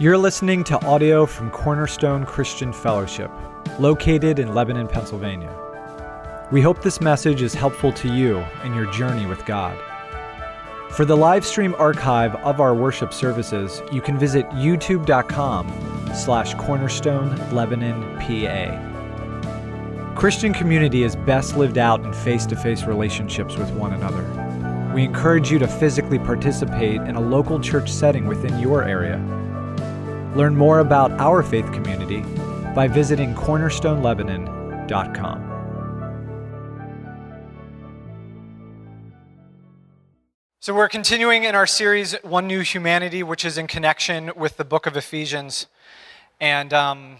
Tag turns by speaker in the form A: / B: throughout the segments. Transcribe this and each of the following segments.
A: You're listening to audio from Cornerstone Christian Fellowship, located in Lebanon, Pennsylvania. We hope this message is helpful to you in your journey with God. For the live stream archive of our worship services, you can visit youtube.com slash cornerstone Lebanon PA. Christian community is best lived out in face-to-face relationships with one another. We encourage you to physically participate in a local church setting within your area. Learn more about our faith community by visiting cornerstonelebanon.com.
B: So, we're continuing in our series, One New Humanity, which is in connection with the book of Ephesians. And um,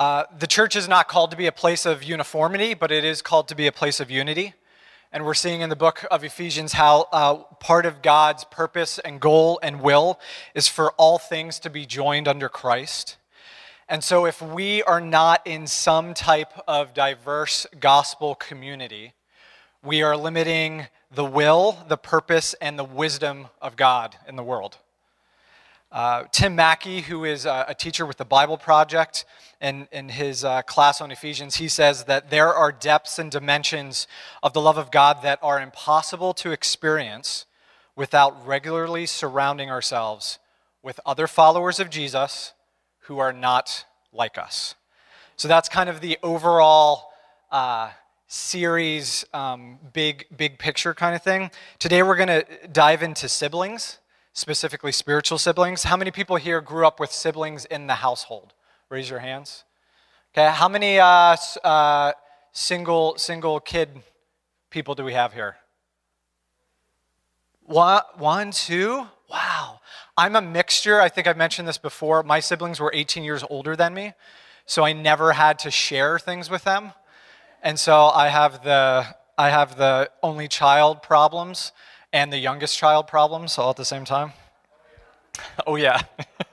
B: uh, the church is not called to be a place of uniformity, but it is called to be a place of unity. And we're seeing in the book of Ephesians how uh, part of God's purpose and goal and will is for all things to be joined under Christ. And so, if we are not in some type of diverse gospel community, we are limiting the will, the purpose, and the wisdom of God in the world. Uh, Tim Mackie, who is a, a, teacher with the Bible Project, and in his uh, class on Ephesians, he says that there are depths and dimensions of the love of God that are impossible to experience without regularly surrounding ourselves with other followers of Jesus who are not like us. So that's kind of the overall uh, series, um, big big picture kind of thing. Today we're going to dive into siblings specifically spiritual siblings. How many people here grew up with siblings in the household? Raise your hands. Okay, how many uh, uh, single single kid people do we have here? One, two. Wow. I'm a mixture. I think I've mentioned this before. My siblings were 18 years older than me, so I never had to share things with them, and so I have the I have the only child problems and the youngest child problems all at the same time? Oh, yeah.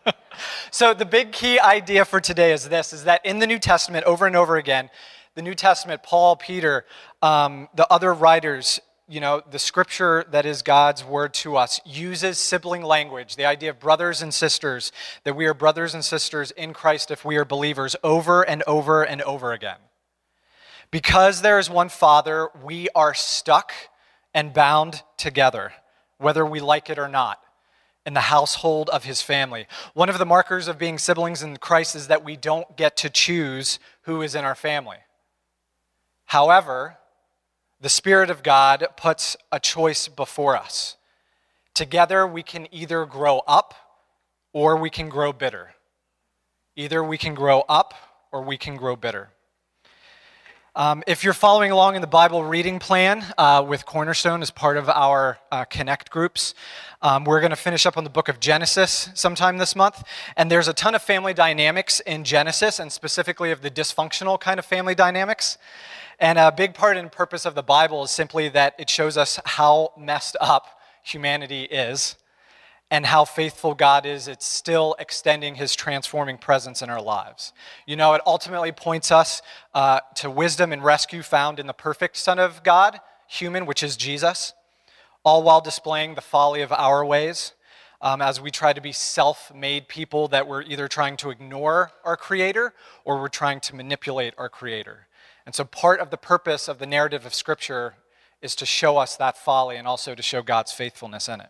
B: so, the big key idea for today is this is that in the New Testament, over and over again, the New Testament, Paul, Peter, um, the other writers, you know, the scripture that is God's word to us uses sibling language, the idea of brothers and sisters, that we are brothers and sisters in Christ if we are believers, over and over and over again. Because there is one Father, we are stuck and bound together, whether we like it or not, in the household of his family. One of the markers of being siblings in Christ is that we don't get to choose who is in our family. However, the Spirit of God puts a choice before us. Together, we can either grow up or we can grow bitter. Either we can grow up or we can grow bitter. Um, if you're following along in the Bible reading plan uh, with Cornerstone as part of our uh, Connect groups, um, we're going to finish up on the book of Genesis sometime this month. And there's a ton of family dynamics in Genesis, and specifically of the dysfunctional kind of family dynamics. And a big part and purpose of the Bible is simply that it shows us how messed up humanity is and how faithful God is, it's still extending his transforming presence in our lives. You know, it ultimately points us uh, to wisdom and rescue found in the perfect Son of God, human, which is Jesus, all while displaying the folly of our ways. Um, as we try to be self made people that we're either trying to ignore our Creator or we're trying to manipulate our Creator. And so, part of the purpose of the narrative of Scripture is to show us that folly and also to show God's faithfulness in it.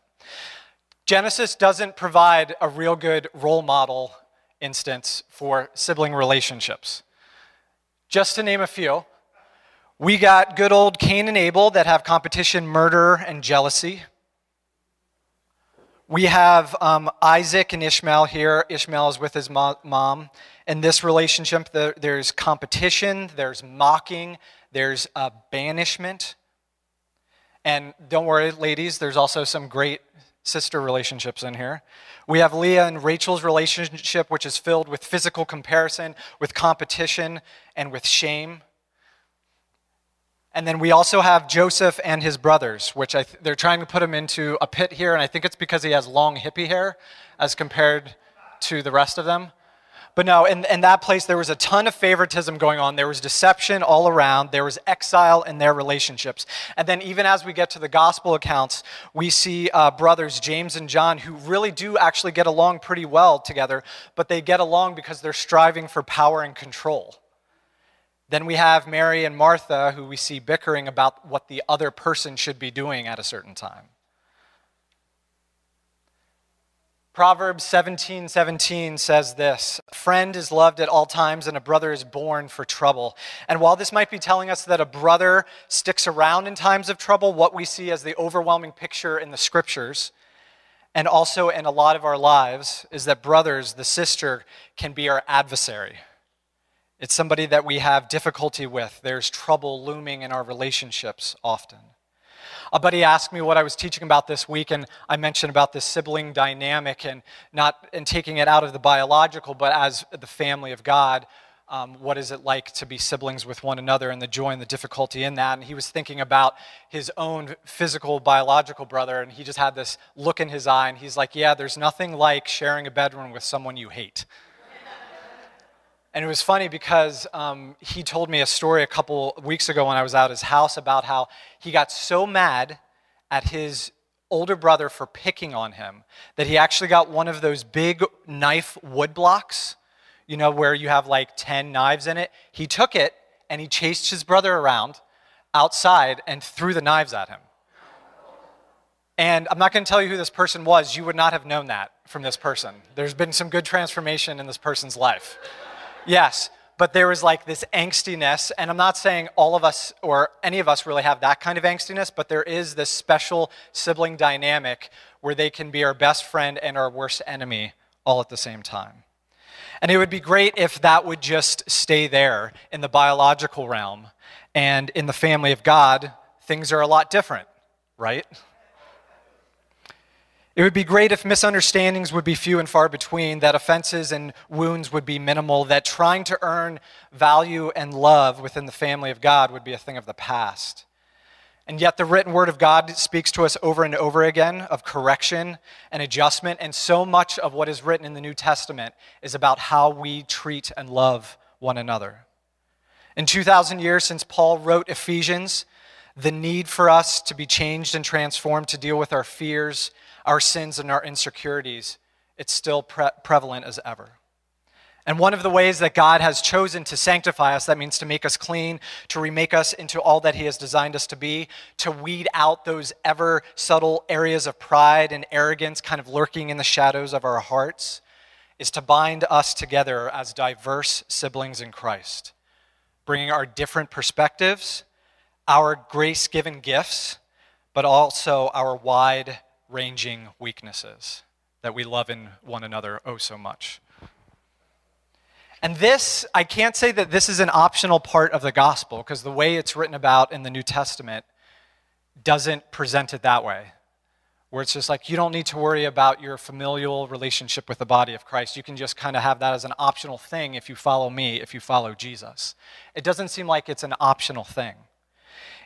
B: Genesis doesn't provide a real good role model instance for sibling relationships. Just to name a few, we got good old Cain and Abel that have competition, murder, and jealousy. We have um, Isaac and Ishmael here. Ishmael is with his mom. In this relationship, there's competition, there's mocking, there's a banishment. And don't worry, ladies, there's also some great sister relationships in here. We have Leah and Rachel's relationship, which is filled with physical comparison, with competition, and with shame. And then we also have Joseph and his brothers, which th- they're trying to put him into a pit here, and I think it's because he has long hippie hair as compared to the rest of them. But no, in, in that place, there was a ton of favoritism going on. There was deception all around. There was exile in their relationships. And then, even as we get to the gospel accounts, we see uh, brothers, James and John, who really do actually get along pretty well together, but they get along because they're striving for power and control. Then we have Mary and Martha, who we see bickering about what the other person should be doing at a certain time. Proverbs 17 17 says this A friend is loved at all times, and a brother is born for trouble. And while this might be telling us that a brother sticks around in times of trouble, what we see as the overwhelming picture in the scriptures and also in a lot of our lives is that brothers, the sister, can be our adversary. It's somebody that we have difficulty with. There's trouble looming in our relationships often. A buddy asked me what I was teaching about this week, and I mentioned about this sibling dynamic and not and taking it out of the biological, but as the family of God. Um, what is it like to be siblings with one another and the joy and the difficulty in that? And he was thinking about his own physical, biological brother, and he just had this look in his eye, and he's like, Yeah, there's nothing like sharing a bedroom with someone you hate. And it was funny because um, he told me a story a couple weeks ago when I was at his house about how he got so mad at his older brother for picking on him that he actually got one of those big knife wood blocks, you know, where you have like 10 knives in it. He took it and he chased his brother around outside and threw the knives at him. And I'm not going to tell you who this person was. You would not have known that from this person. There's been some good transformation in this person's life. Yes, but there was like this angstiness, and I'm not saying all of us or any of us really have that kind of angstiness, but there is this special sibling dynamic where they can be our best friend and our worst enemy all at the same time. And it would be great if that would just stay there in the biological realm. And in the family of God, things are a lot different, right? It would be great if misunderstandings would be few and far between, that offenses and wounds would be minimal, that trying to earn value and love within the family of God would be a thing of the past. And yet, the written word of God speaks to us over and over again of correction and adjustment. And so much of what is written in the New Testament is about how we treat and love one another. In 2,000 years since Paul wrote Ephesians, the need for us to be changed and transformed to deal with our fears our sins and our insecurities, it's still pre- prevalent as ever. And one of the ways that God has chosen to sanctify us, that means to make us clean, to remake us into all that He has designed us to be, to weed out those ever subtle areas of pride and arrogance kind of lurking in the shadows of our hearts, is to bind us together as diverse siblings in Christ, bringing our different perspectives, our grace given gifts, but also our wide ranging weaknesses that we love in one another oh so much. And this, I can't say that this is an optional part of the gospel because the way it's written about in the New Testament doesn't present it that way. Where it's just like you don't need to worry about your familial relationship with the body of Christ. You can just kind of have that as an optional thing if you follow me, if you follow Jesus. It doesn't seem like it's an optional thing.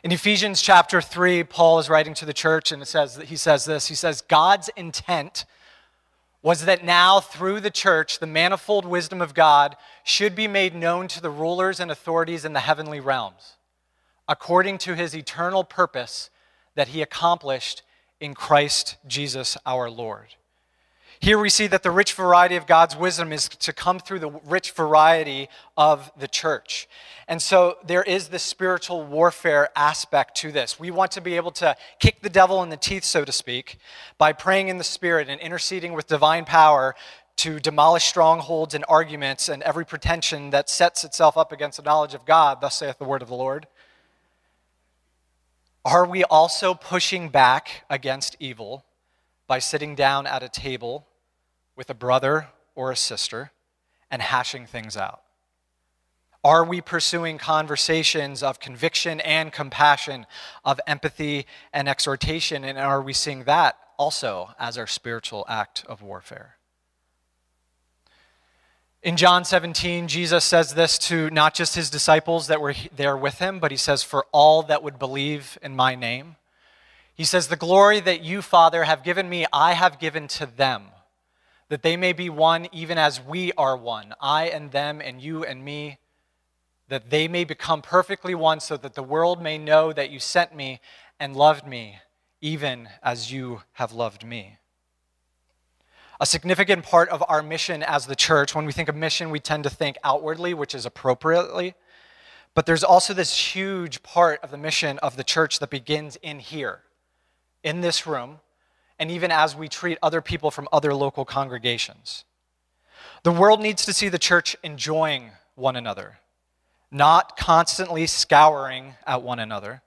B: In Ephesians chapter 3, Paul is writing to the church and it says, he says this He says, God's intent was that now through the church, the manifold wisdom of God should be made known to the rulers and authorities in the heavenly realms, according to his eternal purpose that he accomplished in Christ Jesus our Lord. Here we see that the rich variety of God's wisdom is to come through the rich variety of the church. And so there is this spiritual warfare aspect to this. We want to be able to kick the devil in the teeth, so to speak, by praying in the Spirit and interceding with divine power to demolish strongholds and arguments and every pretension that sets itself up against the knowledge of God, thus saith the word of the Lord. Are we also pushing back against evil by sitting down at a table with a brother or a sister and hashing things out? Are we pursuing conversations of conviction and compassion, of empathy and exhortation? And are we seeing that also as our spiritual act of warfare? In John 17, Jesus says this to not just his disciples that were there with him, but he says, For all that would believe in my name. He says, The glory that you, Father, have given me, I have given to them, that they may be one even as we are one, I and them, and you and me, that they may become perfectly one, so that the world may know that you sent me and loved me, even as you have loved me. A significant part of our mission as the church, when we think of mission, we tend to think outwardly, which is appropriately. But there's also this huge part of the mission of the church that begins in here, in this room, and even as we treat other people from other local congregations. The world needs to see the church enjoying one another, not constantly scouring at one another.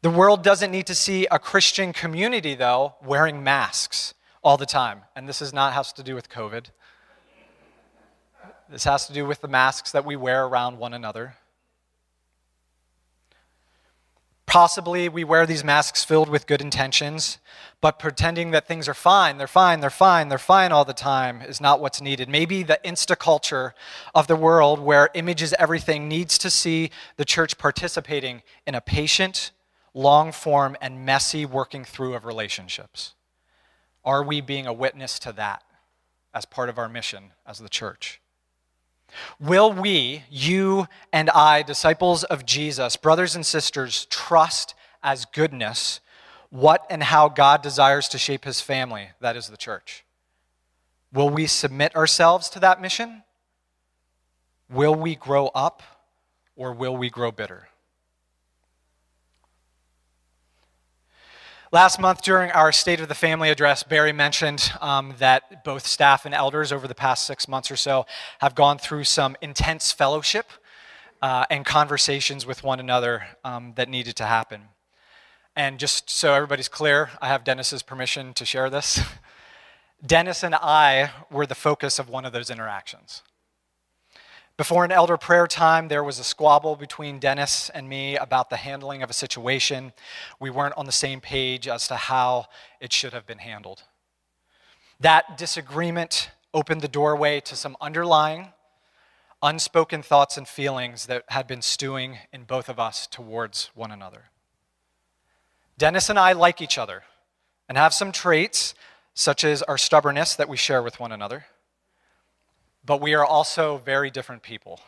B: The world doesn't need to see a Christian community, though, wearing masks all the time. And this is not has to do with COVID. This has to do with the masks that we wear around one another. Possibly we wear these masks filled with good intentions, but pretending that things are fine, they're fine, they're fine, they're fine all the time is not what's needed. Maybe the insta culture of the world where image is everything needs to see the church participating in a patient, long form, and messy working through of relationships. Are we being a witness to that as part of our mission as the church? Will we, you and I, disciples of Jesus, brothers and sisters, trust as goodness what and how God desires to shape his family, that is the church? Will we submit ourselves to that mission? Will we grow up or will we grow bitter? Last month, during our State of the Family address, Barry mentioned um, that both staff and elders over the past six months or so have gone through some intense fellowship uh, and conversations with one another um, that needed to happen. And just so everybody's clear, I have Dennis's permission to share this. Dennis and I were the focus of one of those interactions. Before an elder prayer time, there was a squabble between Dennis and me about the handling of a situation. We weren't on the same page as to how it should have been handled. That disagreement opened the doorway to some underlying, unspoken thoughts and feelings that had been stewing in both of us towards one another. Dennis and I like each other and have some traits, such as our stubbornness, that we share with one another but we are also very different people.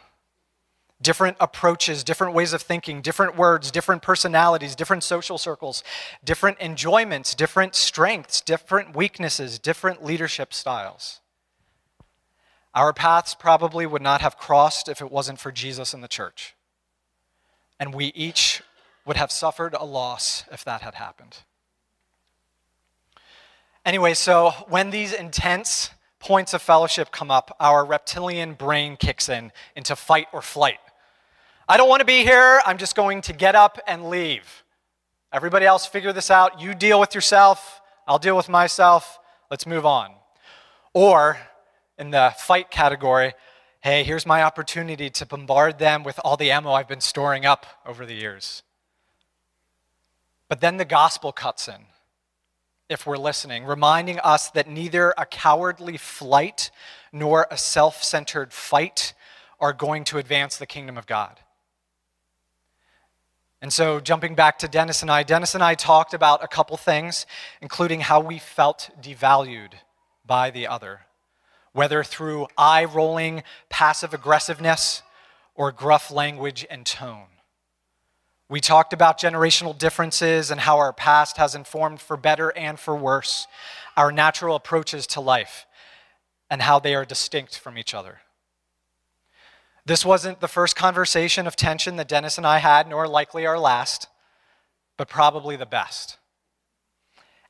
B: Different approaches, different ways of thinking, different words, different personalities, different social circles, different enjoyments, different strengths, different weaknesses, different leadership styles. Our paths probably would not have crossed if it wasn't for Jesus and the church. And we each would have suffered a loss if that had happened. Anyway, so when these intense points of fellowship come up, our reptilian brain kicks in into fight or flight. I don't want to be here. I'm just going to get up and leave. Everybody else figure this out. You deal with yourself. I'll deal with myself. Let's move on. Or in the fight category, hey, here's my opportunity to bombard them with all the ammo I've been storing up over the years. But then the gospel cuts in if we're listening, reminding us that neither a cowardly flight nor a self centered fight are going to advance the kingdom of God. And so, jumping back to Dennis and I, Dennis and I talked about a couple things, including how we felt devalued by the other, whether through eye rolling passive aggressiveness or gruff language and tone. We talked about generational differences and how our past has informed, for better and for worse, our natural approaches to life and how they are distinct from each other. This wasn't the first conversation of tension that Dennis and I had, nor likely our last, but probably the best.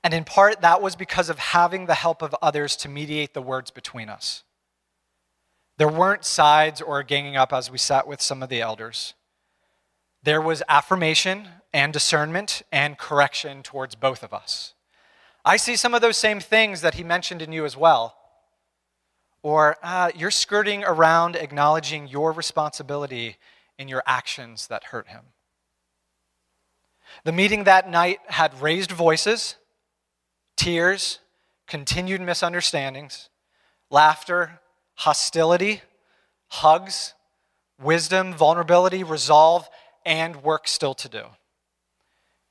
B: And in part, that was because of having the help of others to mediate the words between us. There weren't sides or ganging up as we sat with some of the elders there was affirmation and discernment and correction towards both of us. I see some of those same things that he mentioned in you as well. Or uh, you're skirting around acknowledging your responsibility in your actions that hurt him. The meeting that night had raised voices, tears, continued misunderstandings, laughter, hostility, hugs, wisdom, vulnerability, resolve, and work still to do.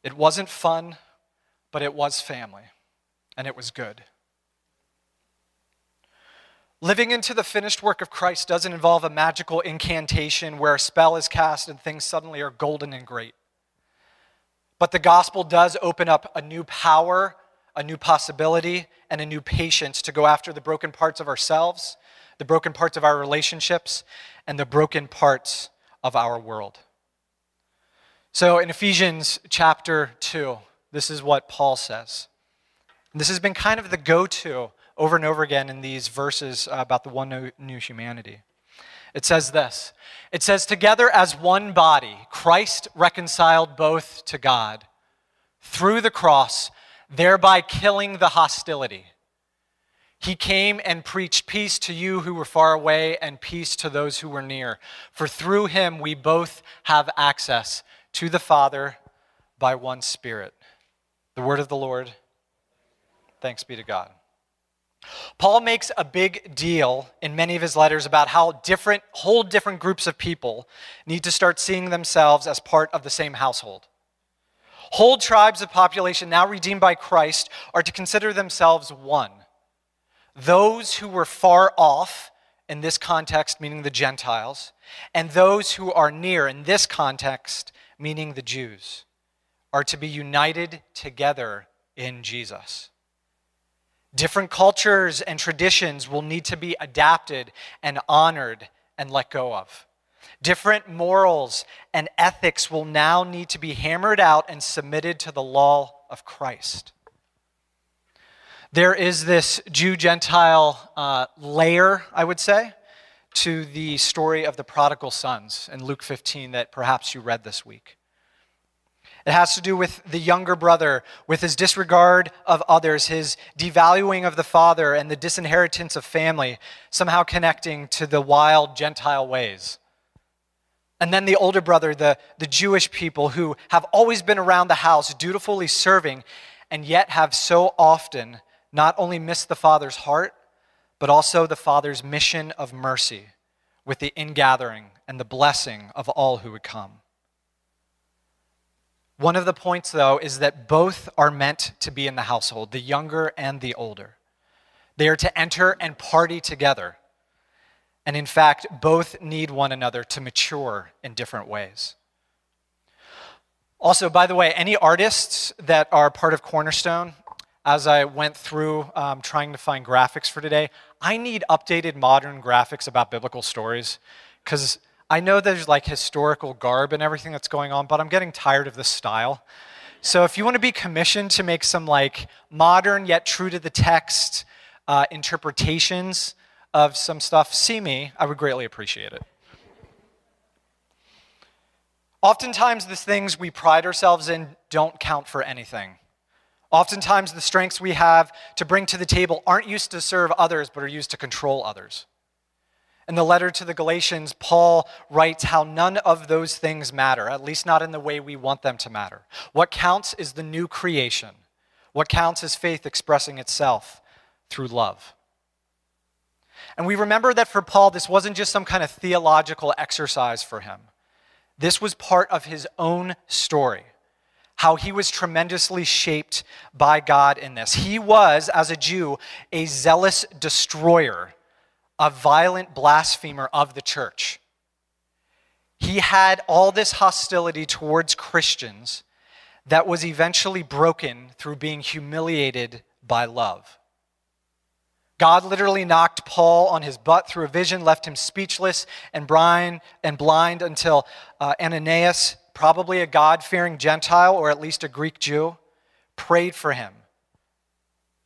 B: It wasn't fun, but it was family, and it was good. Living into the finished work of Christ doesn't involve a magical incantation where a spell is cast and things suddenly are golden and great. But the gospel does open up a new power, a new possibility, and a new patience to go after the broken parts of ourselves, the broken parts of our relationships, and the broken parts of our world. So in Ephesians chapter 2, this is what Paul says. This has been kind of the go to over and over again in these verses about the one new humanity. It says this It says, Together as one body, Christ reconciled both to God through the cross, thereby killing the hostility. He came and preached peace to you who were far away and peace to those who were near. For through him we both have access to the Father by one Spirit. The word of the Lord. Thanks be to God. Paul makes a big deal in many of his letters about how different, whole different groups of people need to start seeing themselves as part of the same household. Whole tribes of population now redeemed by Christ are to consider themselves one. Those who were far off, in this context, meaning the Gentiles, and those who are near, in this context, meaning the Jews, are to be united together in Jesus. Different cultures and traditions will need to be adapted and honored and let go of. Different morals and ethics will now need to be hammered out and submitted to the law of Christ. There is this Jew Gentile uh, layer, I would say, to the story of the prodigal sons in Luke 15 that perhaps you read this week. It has to do with the younger brother, with his disregard of others, his devaluing of the father, and the disinheritance of family, somehow connecting to the wild Gentile ways. And then the older brother, the, the Jewish people who have always been around the house, dutifully serving, and yet have so often not only missed the father's heart, but also the father's mission of mercy with the ingathering and the blessing of all who would come. One of the points, though, is that both are meant to be in the household, the younger and the older. They are to enter and party together. And in fact, both need one another to mature in different ways. Also, by the way, any artists that are part of Cornerstone, as I went through um, trying to find graphics for today, I need updated modern graphics about biblical stories because I know there's like historical garb and everything that's going on, but I'm getting tired of this style. So if you want to be commissioned to make some like modern yet true to the text uh, interpretations of some stuff, see me. I would greatly appreciate it. Oftentimes, the things we pride ourselves in don't count for anything. Oftentimes, the strengths we have to bring to the table aren't used to serve others, but are used to control others. In the letter to the Galatians, Paul writes how none of those things matter, at least not in the way we want them to matter. What counts is the new creation. What counts is faith expressing itself through love. And we remember that for Paul, this wasn't just some kind of theological exercise for him. This was part of his own story, how he was tremendously shaped by God in this. He was, as a Jew, a zealous destroyer a violent blasphemer of the church. He had all this hostility towards Christians that was eventually broken through being humiliated by love. God literally knocked Paul on his butt through a vision, left him speechless and blind, and blind until uh, Ananias, probably a God fearing Gentile or at least a Greek Jew, prayed for him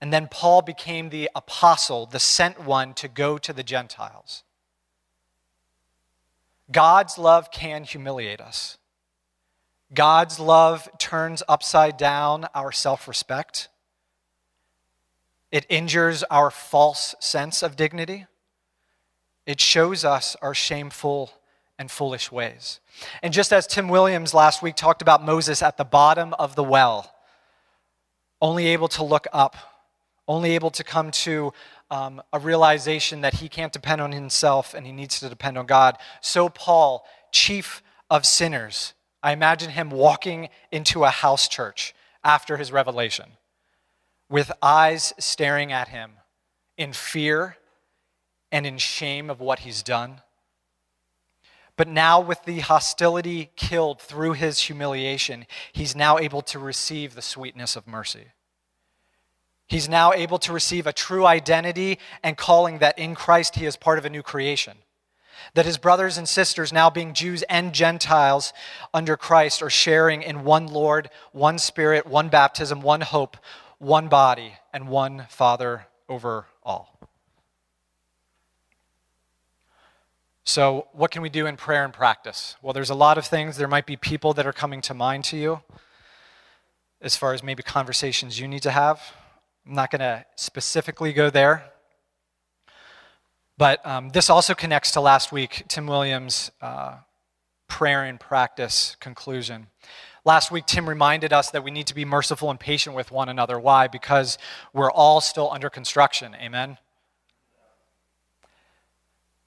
B: and then Paul became the apostle, the sent one to go to the Gentiles. God's love can humiliate us. God's love turns upside down our self respect. It injures our false sense of dignity. It shows us our shameful and foolish ways. And just as Tim Williams last week talked about Moses at the bottom of the well, only able to look up only able to come to um, a realization that he can't depend on himself and he needs to depend on God. So, Paul, chief of sinners, I imagine him walking into a house church after his revelation with eyes staring at him in fear, and in shame of what he's done. But now, with the hostility killed through his humiliation, he's now able to receive the sweetness of mercy. He's now able to receive a true identity and calling that in Christ he is part of a new creation. That his brothers and sisters, now being Jews and Gentiles under Christ, are sharing in one Lord, one Spirit, one baptism, one hope, one body, and one Father over all. So, what can we do in prayer and practice? Well, there's a lot of things. There might be people that are coming to mind to you as far as maybe conversations you need to have. I'm not going to specifically go there. But um, this also connects to last week, Tim Williams' uh, prayer and practice conclusion. Last week, Tim reminded us that we need to be merciful and patient with one another. Why? Because we're all still under construction. Amen?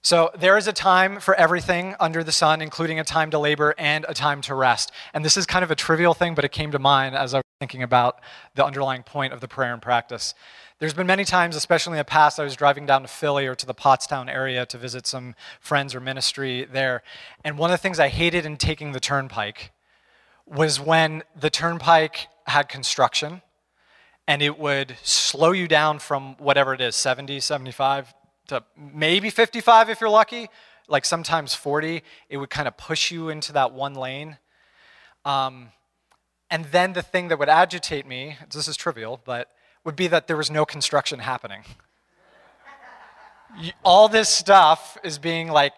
B: So there is a time for everything under the sun, including a time to labor and a time to rest. And this is kind of a trivial thing, but it came to mind as I was thinking about the underlying point of the prayer and practice. There's been many times, especially in the past, I was driving down to Philly or to the Pottstown area to visit some friends or ministry there. And one of the things I hated in taking the turnpike was when the turnpike had construction and it would slow you down from whatever it is 70, 75 to maybe 55 if you're lucky, like sometimes 40. It would kind of push you into that one lane. Um, and then the thing that would agitate me, this is trivial, but would be that there was no construction happening. all this stuff is being like,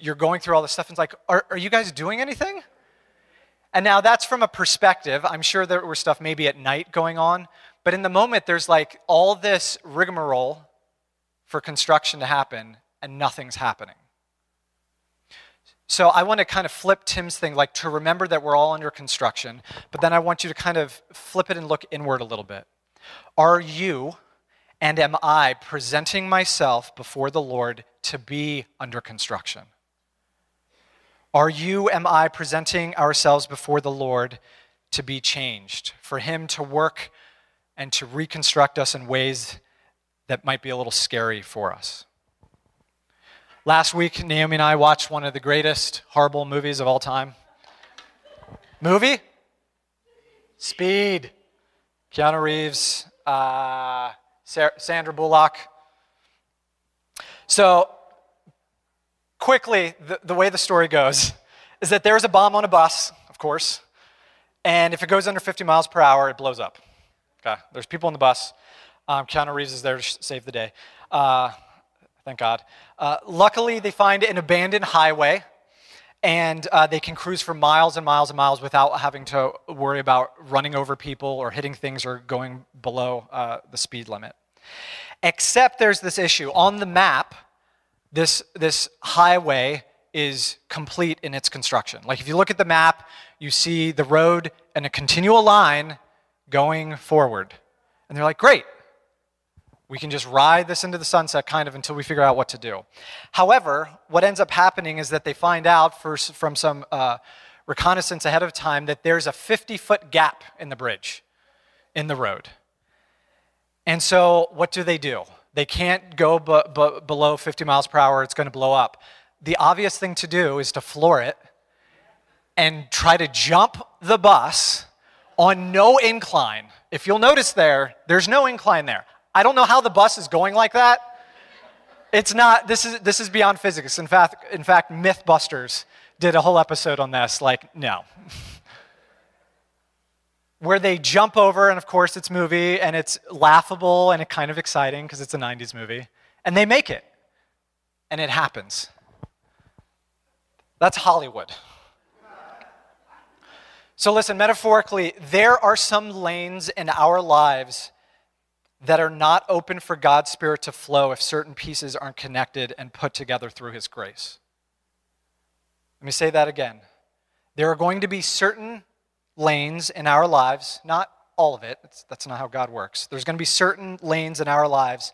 B: you're going through all this stuff, and it's like, are, are you guys doing anything? And now that's from a perspective. I'm sure there were stuff maybe at night going on, but in the moment, there's like all this rigmarole for construction to happen and nothing's happening. So I want to kind of flip Tim's thing, like to remember that we're all under construction, but then I want you to kind of flip it and look inward a little bit. Are you and am I presenting myself before the Lord to be under construction? Are you, am I presenting ourselves before the Lord to be changed, for Him to work and to reconstruct us in ways that might be a little scary for us. Last week, Naomi and I watched one of the greatest horrible movies of all time. Movie? Speed. Keanu Reeves, uh, Sandra Bullock. So, quickly, the, the way the story goes is that there's a bomb on a bus, of course, and if it goes under 50 miles per hour, it blows up. Okay, there's people on the bus. Um, Keanu Reeves is there to save the day. Uh, thank God. Uh, luckily, they find an abandoned highway, and uh, they can cruise for miles and miles and miles without having to worry about running over people or hitting things or going below uh, the speed limit. Except there's this issue. On the map, this, this highway is complete in its construction. Like if you look at the map, you see the road and a continual line going forward. And they're like, great, we can just ride this into the sunset kind of until we figure out what to do. However, what ends up happening is that they find out for, from some uh, reconnaissance ahead of time that there's a 50 foot gap in the bridge, in the road. And so, what do they do? They can't go b- b- below 50 miles per hour, it's going to blow up. The obvious thing to do is to floor it and try to jump the bus on no incline. If you'll notice there, there's no incline there. I don't know how the bus is going like that. It's not, this is, this is beyond physics. In fact, in fact, Mythbusters did a whole episode on this. Like, no. Where they jump over, and of course it's movie, and it's laughable and kind of exciting because it's a 90s movie. And they make it. And it happens. That's Hollywood. So, listen, metaphorically, there are some lanes in our lives that are not open for God's Spirit to flow if certain pieces aren't connected and put together through His grace. Let me say that again. There are going to be certain lanes in our lives, not all of it, that's, not how God works. There's going to be certain lanes in our lives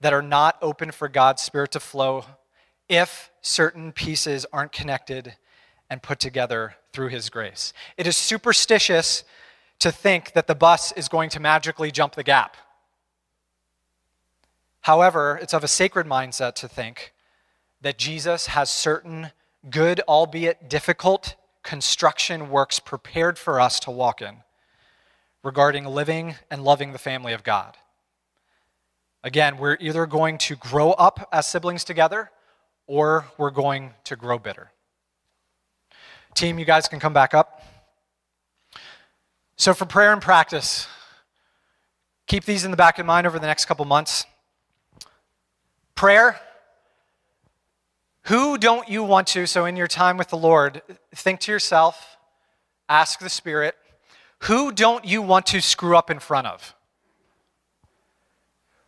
B: that are not open for God's Spirit to flow if certain pieces aren't connected and put together through His grace. It is superstitious to think that the bus is going to magically jump the gap. However, it's of a sacred mindset to think that Jesus has certain good, albeit difficult, construction works prepared for us to walk in regarding living and loving the family of God. Again, we're either going to grow up as siblings together or we're going to grow bitter. Team, you guys can come back up. So, for prayer and practice, keep these in the back of mind over the next couple months. Prayer. Who don't you want to, so in your time with the Lord, think to yourself, ask the Spirit, who don't you want to screw up in front of?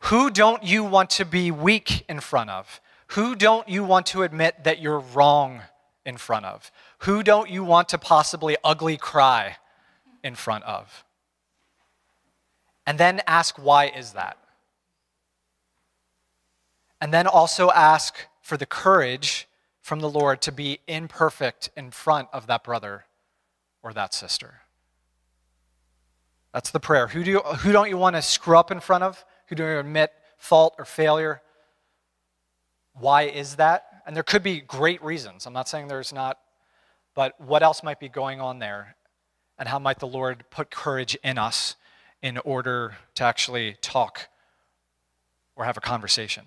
B: Who don't you want to be weak in front of? Who don't you want to admit that you're wrong in front of? Who don't you want to possibly ugly cry in front of? And then ask, why is that? And then also ask for the courage from the Lord to be imperfect in front of that brother or that sister. That's the prayer. Who, do you, who don't you want to screw up in front of? Who don't you admit fault or failure? Why is that? And there could be great reasons. I'm not saying there's not, but what else might be going on there? And how might the Lord put courage in us in order to actually talk or have a conversation?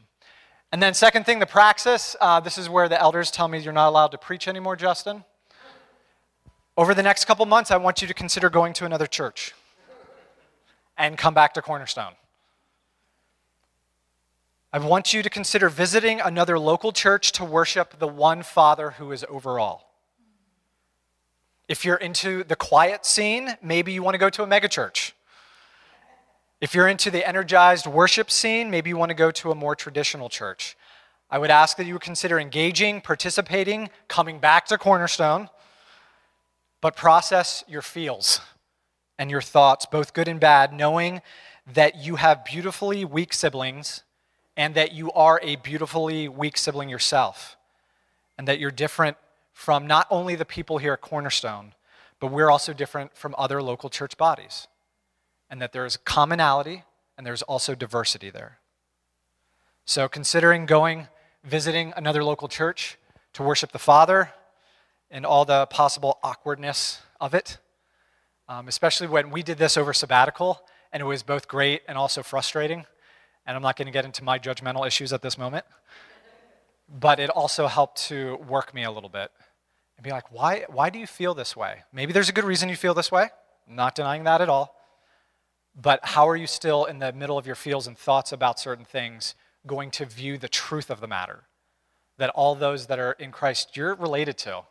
B: And then, second thing, the praxis. Uh, this is where the elders tell me you're not allowed to preach anymore, Justin. Over the next couple months, I want you to consider going to another church and come back to Cornerstone. I want you to consider visiting another local church to worship the one Father who is over all. If you're into the quiet scene, maybe you want to go to a megachurch. If you're into the energized worship scene, maybe you want to go to a more traditional church. I would ask that you would consider engaging, participating, coming back to Cornerstone, but process your feels and your thoughts, both good and bad, knowing that you have beautifully weak siblings and that you are a beautifully weak sibling yourself, and that you're different from not only the people here at Cornerstone, but we're also different from other local church bodies, and that there's commonality and there's also diversity there. So, considering going, visiting another local church to worship the Father and all the possible awkwardness of it, um, especially when we did this over sabbatical, and it was both great and also frustrating and I'm not going to get into my judgmental issues at this moment. But it also helped to work me a little bit and be like, why, why do you feel this way? Maybe there's a good reason you feel this way. I'm not denying that at all. But how are you still in the middle of your feels and thoughts about certain things going to view the truth of the matter? That all those that are in Christ you're related to,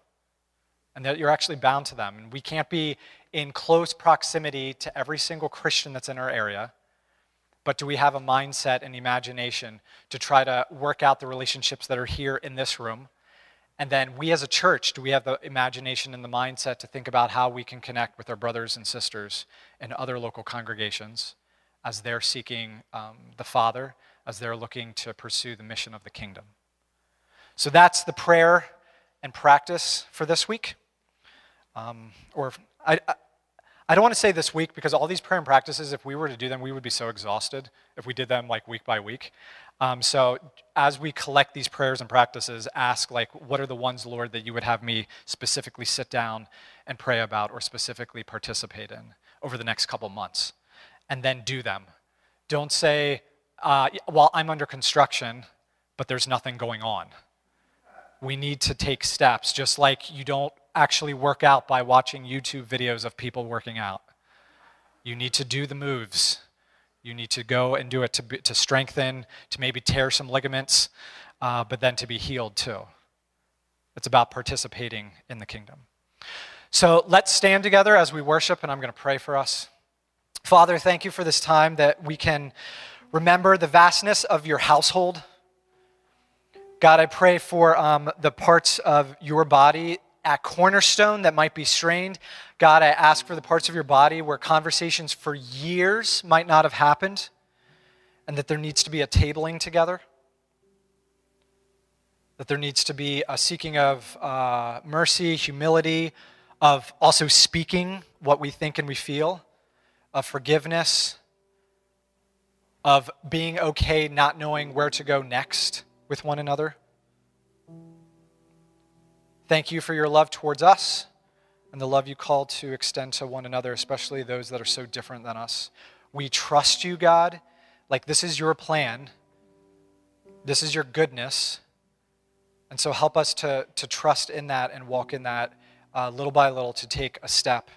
B: and that you're actually bound to them. And we can't be in close proximity to every single Christian that's in our area but do we have a mindset and imagination to try to work out the relationships that are here in this room? And then we as a church, do we have the imagination and the mindset to think about how we can connect with our brothers and sisters in other local congregations as they're seeking um, the Father, as they're looking to pursue the mission of the kingdom? So that's the prayer and practice for this week. Um, or I, I don't want to say this week because all these prayer and practices, if we were to do them, we would be so exhausted if we did them like week by week. Um, so as we collect these prayers and practices, ask like, what are the ones, Lord, that you would have me specifically sit down and pray about or specifically participate in over the next couple months, and then do them. Don't say, uh, well, I'm under construction, but there's nothing going on. We need to take steps, just like you don't actually work out by watching YouTube videos of people working out. You need to do the moves. You need to go and do it to, to strengthen, to maybe tear some ligaments, uh, but then to be healed too. It's about participating in the kingdom. So let's stand together as we worship, and I'm going to pray for us. Father, thank you for this time that we can remember the vastness of your household. God, I pray for um, the parts of your body at Cornerstone that might be strained. God, I ask for the parts of your body where conversations for years might not have happened and that there needs to be a tabling together. That there needs to be a seeking of uh, mercy, humility, of also speaking what we think and we feel, of forgiveness, of being okay not knowing where to go next with one another. Thank you for your love towards us and the love you call to extend to one another, especially those that are so different than us. We trust you, God. Like this is your plan, this is your goodness. And so help us to, to trust in that and walk in that uh, little by little to take a step.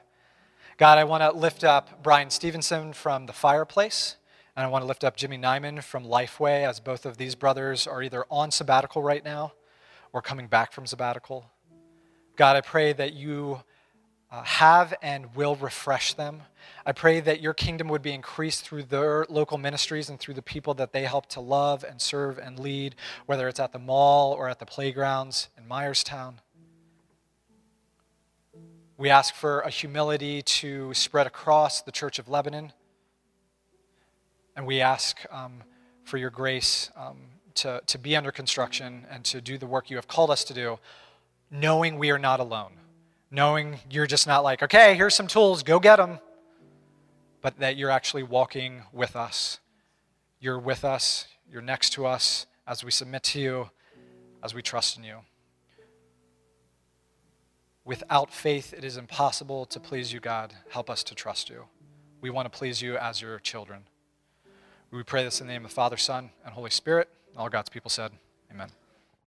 B: God, I want to lift up Brian Stevenson from the fireplace. And I want to lift up Jimmy Nyman from Lifeway, as both of these brothers are either on sabbatical right now or coming back from sabbatical. God, I pray that you uh, have and will refresh them. I pray that your kingdom would be increased through their local ministries and through the people that they help to love and serve and lead, whether it's at the mall or at the playgrounds in Myerstown. We ask for a humility to spread across the Church of Lebanon. And we ask um, for your grace um, to, to be under construction and to do the work you have called us to do, knowing we are not alone knowing you're just not like, okay, here's some tools, go get them, but that you're actually walking with us. You're with us, you're next to us as we submit to you, as we trust in you. Without faith, it is impossible to please you, God. Help us to trust you. We want to please you as your children. We pray this in the name of the Father, Son, and Holy Spirit. All God's people said, Amen.